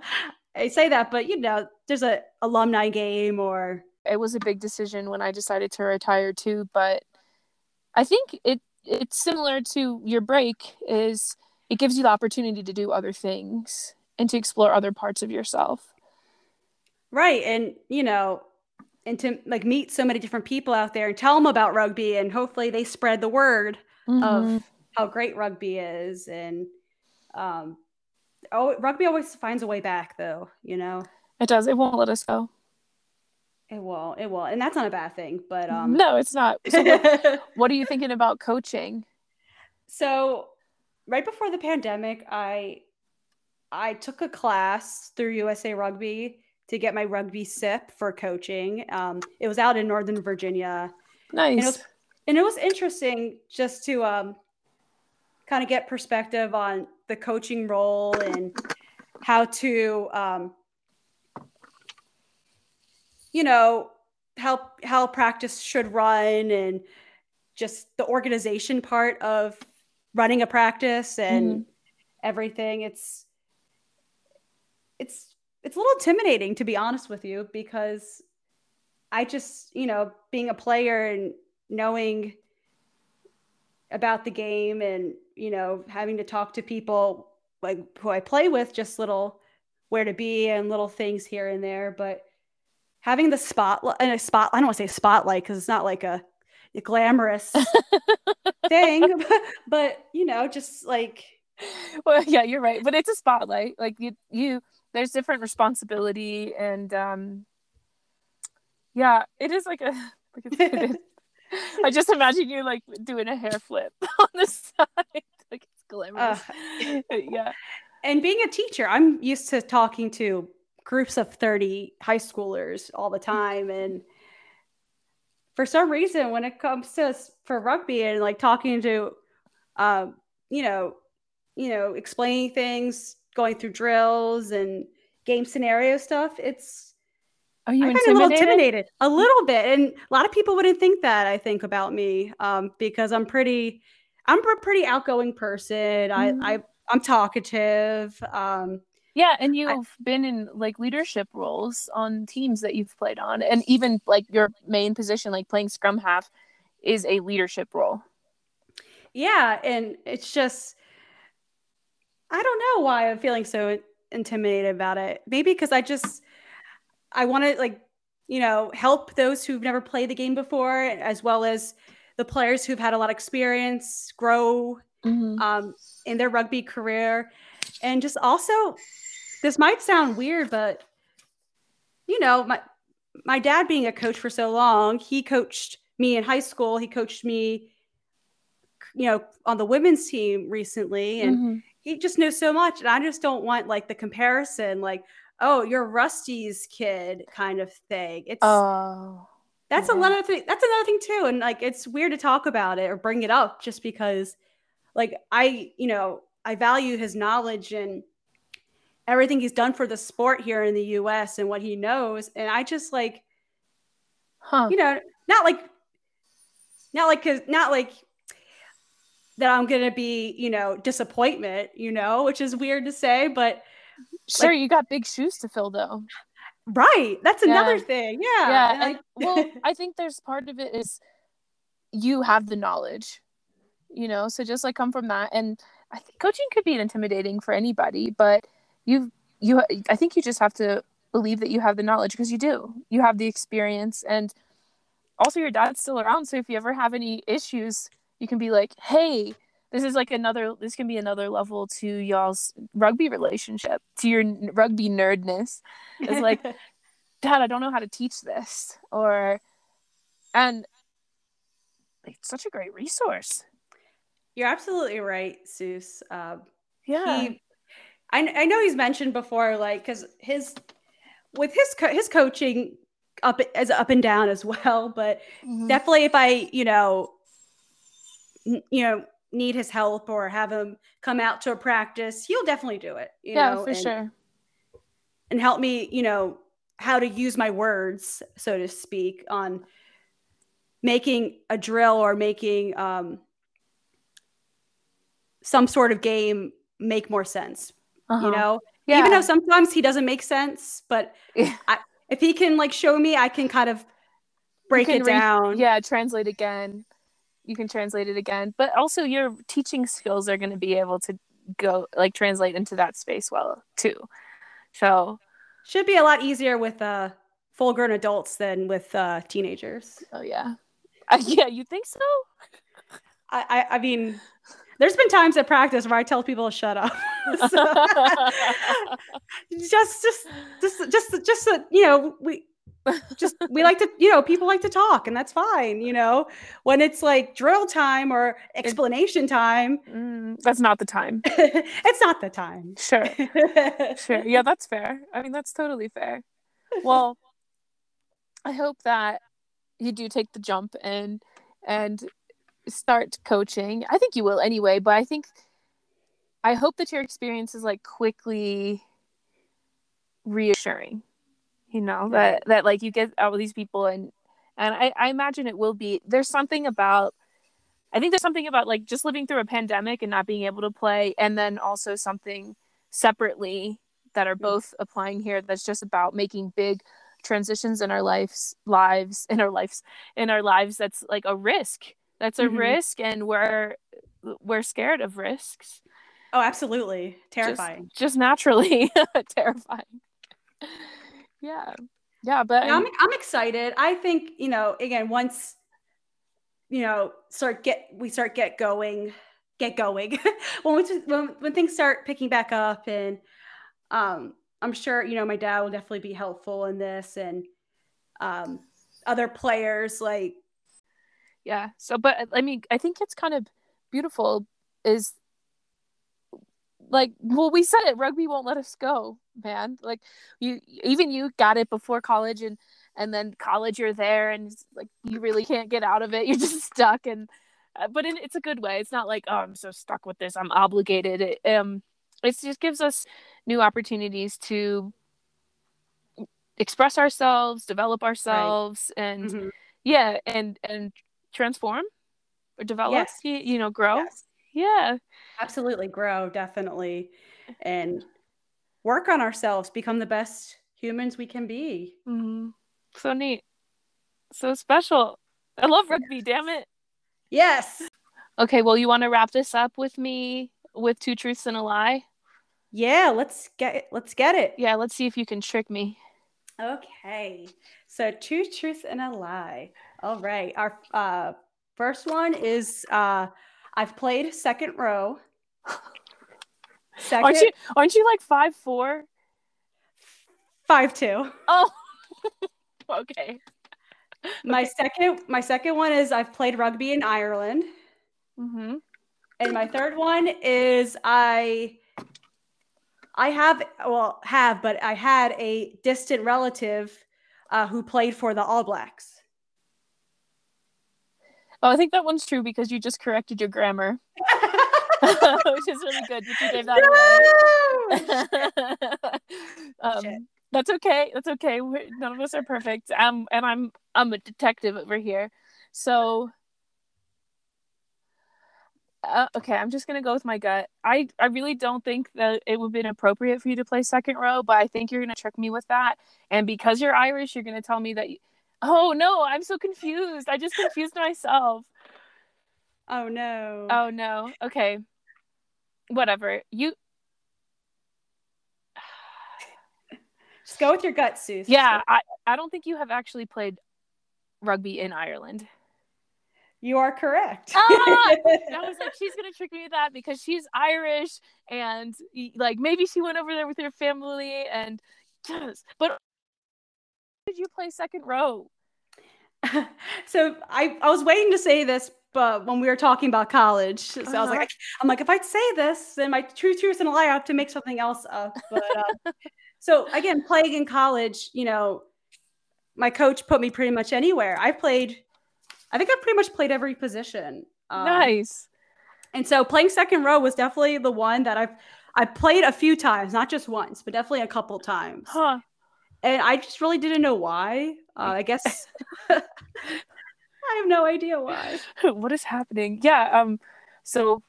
I say that, but you know, there's a alumni game or. It was a big decision when I decided to retire too, but I think it it's similar to your break. Is it gives you the opportunity to do other things and to explore other parts of yourself. Right, and you know, and to like meet so many different people out there and tell them about rugby and hopefully they spread the word mm-hmm. of how great rugby is and um oh rugby always finds a way back though you know it does it won't let us go it will it will and that's not a bad thing but um no it's not so what, what are you thinking about coaching so right before the pandemic i i took a class through usa rugby to get my rugby sip for coaching. Um, it was out in Northern Virginia. Nice. And it was, and it was interesting just to um, kind of get perspective on the coaching role and how to, um, you know, how how practice should run and just the organization part of running a practice and mm-hmm. everything. It's it's it's a little intimidating to be honest with you because I just, you know, being a player and knowing about the game and, you know, having to talk to people like who I play with, just little where to be and little things here and there. But having the spotlight and a spot, I don't want to say spotlight because it's not like a, a glamorous thing, but, but, you know, just like. Well, yeah, you're right. But it's a spotlight. Like you, you, there's different responsibility and um yeah it is like a like I just imagine you like doing a hair flip on the side like it's glamorous uh, yeah and being a teacher I'm used to talking to groups of 30 high schoolers all the time and for some reason when it comes to for rugby and like talking to um you know you know explaining things going through drills and game scenario stuff, it's are you intimidated? a little intimidated? A little bit, and a lot of people wouldn't think that. I think about me um, because I'm pretty, I'm a pretty outgoing person. Mm-hmm. I, I I'm talkative. Um, yeah, and you've I, been in like leadership roles on teams that you've played on, and even like your main position, like playing scrum half, is a leadership role. Yeah, and it's just I don't know why I'm feeling so intimidated about it. Maybe because I just I want to like you know help those who've never played the game before, as well as the players who've had a lot of experience grow mm-hmm. um, in their rugby career, and just also this might sound weird, but you know my my dad being a coach for so long, he coached me in high school. He coached me, you know, on the women's team recently, and Mhm. he just knows so much. And I just don't want like the comparison, like, oh, you're Rusty's kid kind of thing. It's Oh. that's yeah. another thing. That's another thing too. And like, it's weird to talk about it or bring it up just because, like, I, you know, I value his knowledge and everything he's done for the sport here in the US and what he knows. And I just like, Huh. you know, not like, not like, cause not like that I'm going to be, you know, disappointment, you know, which is weird to say, but Sure, you got big shoes to fill though. right. That's Yeah. another thing. Yeah. yeah and well i think there's part of it is you have the knowledge you know so just like come from that and i think coaching could be intimidating for anybody but you you i think you just have to believe that you have the knowledge because you do. You have the experience and also your dad's still around so if you ever have any issues you can be like hey this is like another this can be another level to y'all's rugby relationship to your rugby nerdness. It's like dad i don't know how to teach this or and it's such a great resource. You're absolutely right, Seuss. Um, yeah. he, I, I know he's mentioned before, like, because his with his co- his coaching up as up and down as well, but Mhm. definitely if I you know n- you know need his help or have him come out to a practice, he'll definitely do it. You yeah know, for and, sure and help me, you know, how to use my words, so to speak, on making a drill or making um, some sort of game make more sense. Uh-huh. You know, yeah even though sometimes he doesn't make sense, but Yeah. I, if he can like show me, I can kind of break it re- down. yeah translate again you can translate it again but also your teaching skills are going to be able to go like translate into that space well too so Should be a lot easier with uh, full grown adults than with uh, teenagers. oh yeah uh, yeah you think so I, I, I mean, there's been times at practice where I tell people to shut up. So- just, just, just, just, just, you know, we just we like to, you know, people like to talk, and that's fine. You know, when it's like drill time or explanation time, Mm, that's not the time it's not the time. sure sure yeah that's fair i mean that's totally fair well i hope that you do take the jump and and start coaching. I think you will anyway but i think i hope that your experience is like quickly reassuring you know that that like you get all these people and and I, I imagine it will be there's something about i think there's something about like just living through a pandemic and not being able to play and then also something separately that are both applying here that's just about making big transitions in our lives lives in our lives in our lives that's like a risk that's a Mhm. risk and we're we're scared of risks Oh, absolutely Just- terrifying. just, naturally terrifying yeah yeah but Yeah, I'm, I'm excited. I think you know, again, once you know, start get we start get going, get going. when, we, when when things start picking back up, and um, I'm sure you know my dad will definitely be helpful in this, and um, other players like yeah. So but i mean i think it's kind of beautiful is like well we said it rugby won't let us go man. Like you even you got it before college and and then college you're there and like you really can't get out of it. You're just stuck and uh, but in, it's a good way. It's not like oh i'm so stuck with this. I'm obligated. It um it just gives us new opportunities to express ourselves develop ourselves and mhm, yeah and and transform or develop Yes. you, you know grow yes, yeah absolutely grow definitely, and work on ourselves, become the best humans we can be. Mhm. so neat so special i love rugby damn it Yes. okay well you want to wrap this up with me with two truths and a lie Yeah, let's get it. Let's get it. yeah let's see if you can trick me Okay. So two truths and a lie. All right. Our uh first one is uh I've played second row. Second aren't you aren't you like five four five two. oh okay. My second my second one is I've played rugby in Ireland. Mm-hmm. And my third one is I I have well have but I had a distant relative uh, who played for the All Blacks. Oh, I think that one's true because you just corrected your grammar, which is really good. But you gave that away. Um, that's okay. That's okay. We're, none of us are perfect. Um, and I'm I'm a detective over here, so. Uh, okay, I'm just gonna go with my gut. I I really don't think that it would have been appropriate for you to play second row, but I think you're gonna trick me with that. And because you're Irish, you're gonna tell me that. You... Oh no, I'm so confused. I just confused myself. Oh no. Oh no. Okay. Whatever. You Just go with your gut, Sue. Yeah, I I don't think you have actually played rugby in Ireland. You are correct. Ah! I was like, she's gonna trick me with that because she's Irish and like maybe she went over there with her family and yes, but did you play second row? so I, I was waiting to say this, but when we were talking about college, so I was Uh-huh. like, I'm like, if I say this, then my true truth, and a lie, I have to make something else up. But uh, so again, playing in college, you know, my coach put me pretty much anywhere. I played, I think I pretty much played every position. Um, nice. And so playing second row was definitely the one that I've I played a few times, not just once, but definitely a couple times. Huh. And I just really didn't know why. Uh, I guess I have no idea why. what is happening? Yeah, um so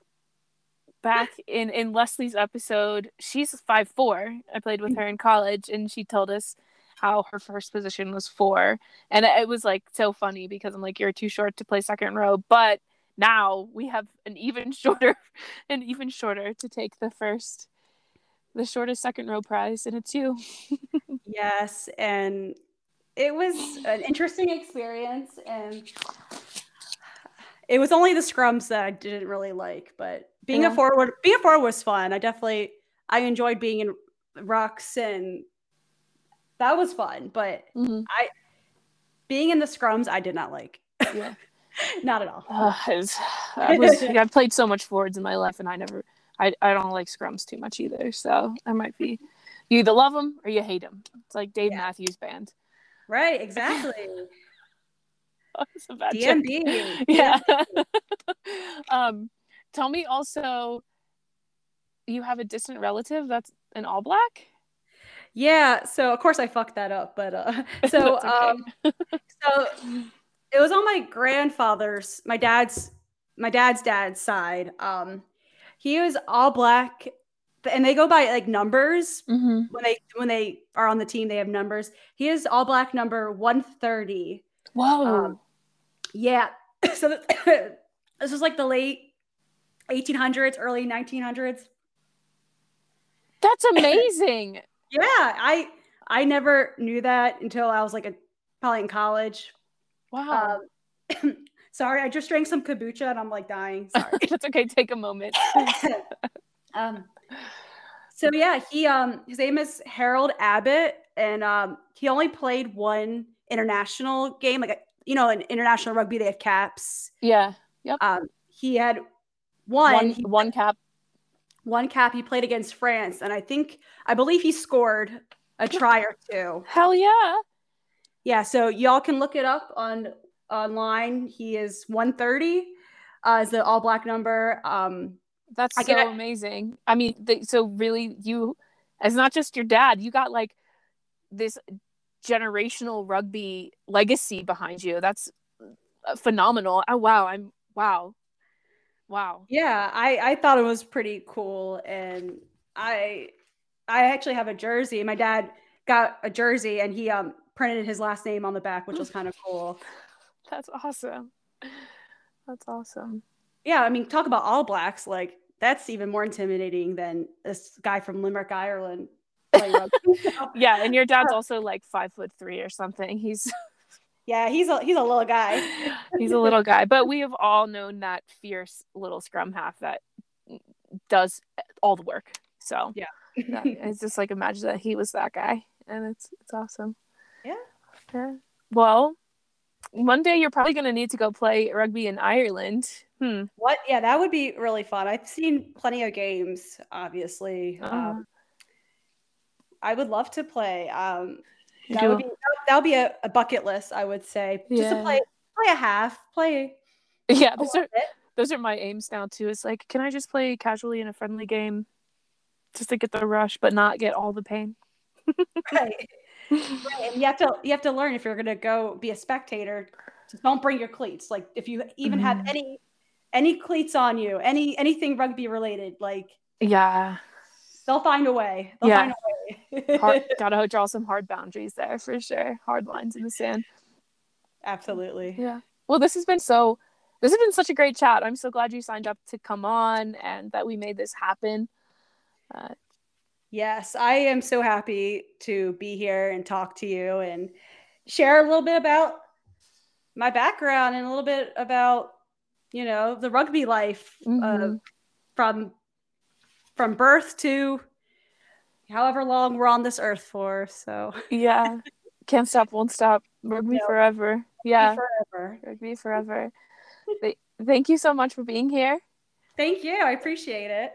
back in in Leslie's episode, she's five four. I played with her in college and she told us how her first position was four. And it was like so funny because I'm like, you're too short to play second row. But now we have an even shorter an even shorter to take the first the shortest second row prize and it's you. Yes, and it was an interesting experience and it was only the scrums that I didn't really like, but being Yeah. a forward being a forward was fun. I definitely I enjoyed being in rucks and that was fun, but Mhm. being in the scrums I did not like. Yeah. not at all. Uh, it's- I was I've played so much forwards in my life, and I never I I don't like scrums too much either. So I might be you either love them or you hate them. It's like Dave Yeah. Matthews Band. Right, exactly. Oh, it's a bad joke. DMB. Yeah. um, tell me also, you have a distant relative that's an All Black. Yeah, so of course I fucked that up, but uh so okay. um so it was on my grandfather's my dad's my dad's dad's side. Um he was all black and they go by like numbers Mm-hmm. when they when they are on the team they have numbers. He is all black number 130. Whoa. Um, Yeah. So this was like the late 1800s, early 1900s. that's amazing. Yeah, I I never knew that until I was like a, probably in college. wow. Um, sorry, I just drank some kombucha and I'm like dying. Sorry. that's okay. Take a moment. um, so yeah, he um his name is Harold Abbott, and um he only played one international game. Like you know, in international rugby they have caps. yeah. Yep. Um, he had one One, he- one cap. one cap. He played against France, and I think I believe he scored a try or two. Hell yeah. Yeah, so y'all can look it up on online. He is 130 uh, is the all black number. Um, That's I so get amazing. I mean, so really, you, it's not just your dad. You got like this generational rugby legacy behind you. That's uh, phenomenal. Oh wow, I'm wow, wow. yeah, I I thought it was pretty cool, and I I actually have a jersey. My dad got a jersey, and he um printed his last name on the back, which was kind of cool. That's awesome. That's awesome. Yeah, I mean, talk about all blacks. Like that's even more intimidating than this guy from Limerick, Ireland. Yeah, and your dad's also like five foot three or something. He's yeah, he's a he's a little guy. he's a little guy, but we have all known that fierce little scrum half that does all the work. So Yeah. that- it's just like imagine that he was that guy, and it's it's awesome. Yeah. Yeah. Well, one day you're probably going to need to go play rugby in Ireland. Hmm. What? Yeah, that would be really fun. I've seen plenty of games, obviously. Uh-huh. Um, I would love to play. Um, that would be that would be a, a bucket list, I would say. Just to play play a half, play yeah, those are bit. those are my aims now too. It's like, can I just play casually in a friendly game, just to get the rush, but not get all the pain? Right. right. And you have to you have to learn if you're gonna go be a spectator, just don't bring your cleats. Like if you even have Mhm. any any cleats on you, any anything rugby related, like Yeah, they'll find a way. They'll Yeah. find a way. hard, gotta draw some hard boundaries there for sure. Hard lines in the sand. Absolutely. Yeah. Well, this has been so. This has been such a great chat. I'm so glad you signed up to come on and that we made this happen. Uh, Yes, I am so happy to be here and talk to you and share a little bit about my background and a little bit about, you know, the rugby life uh, Mhm. from from birth to however long we're on this earth for. So yeah. Can't stop, won't stop. Rugby No. forever. Yeah. forever. Rugby forever. Thank you so much for being here. Thank you. I appreciate it.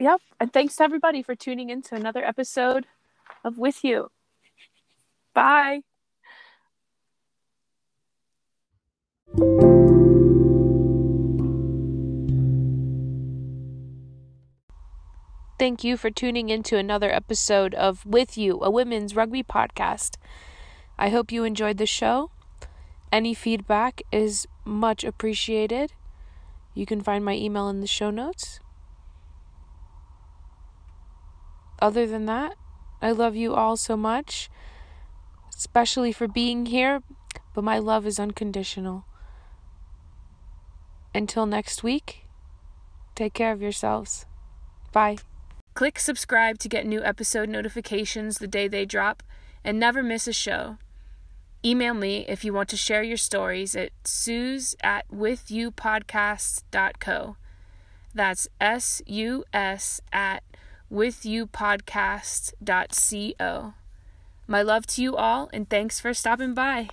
Yep. And thanks to everybody for tuning in to another episode of With You. Bye. Thank you for tuning in to another episode of With You, a women's rugby podcast. I hope you enjoyed the show. Any feedback is much appreciated. You can find my email in the show notes. Other than that, I love you all so much, especially for being here, but my love is unconditional. Until next week, take care of yourselves. Bye. Click subscribe to get new episode notifications the day they drop and never miss a show. Email me if you want to share your stories at suze at withyoupodcasts.co. That's S U S at withyoupodcasts.co. My love to you all, and thanks for stopping by.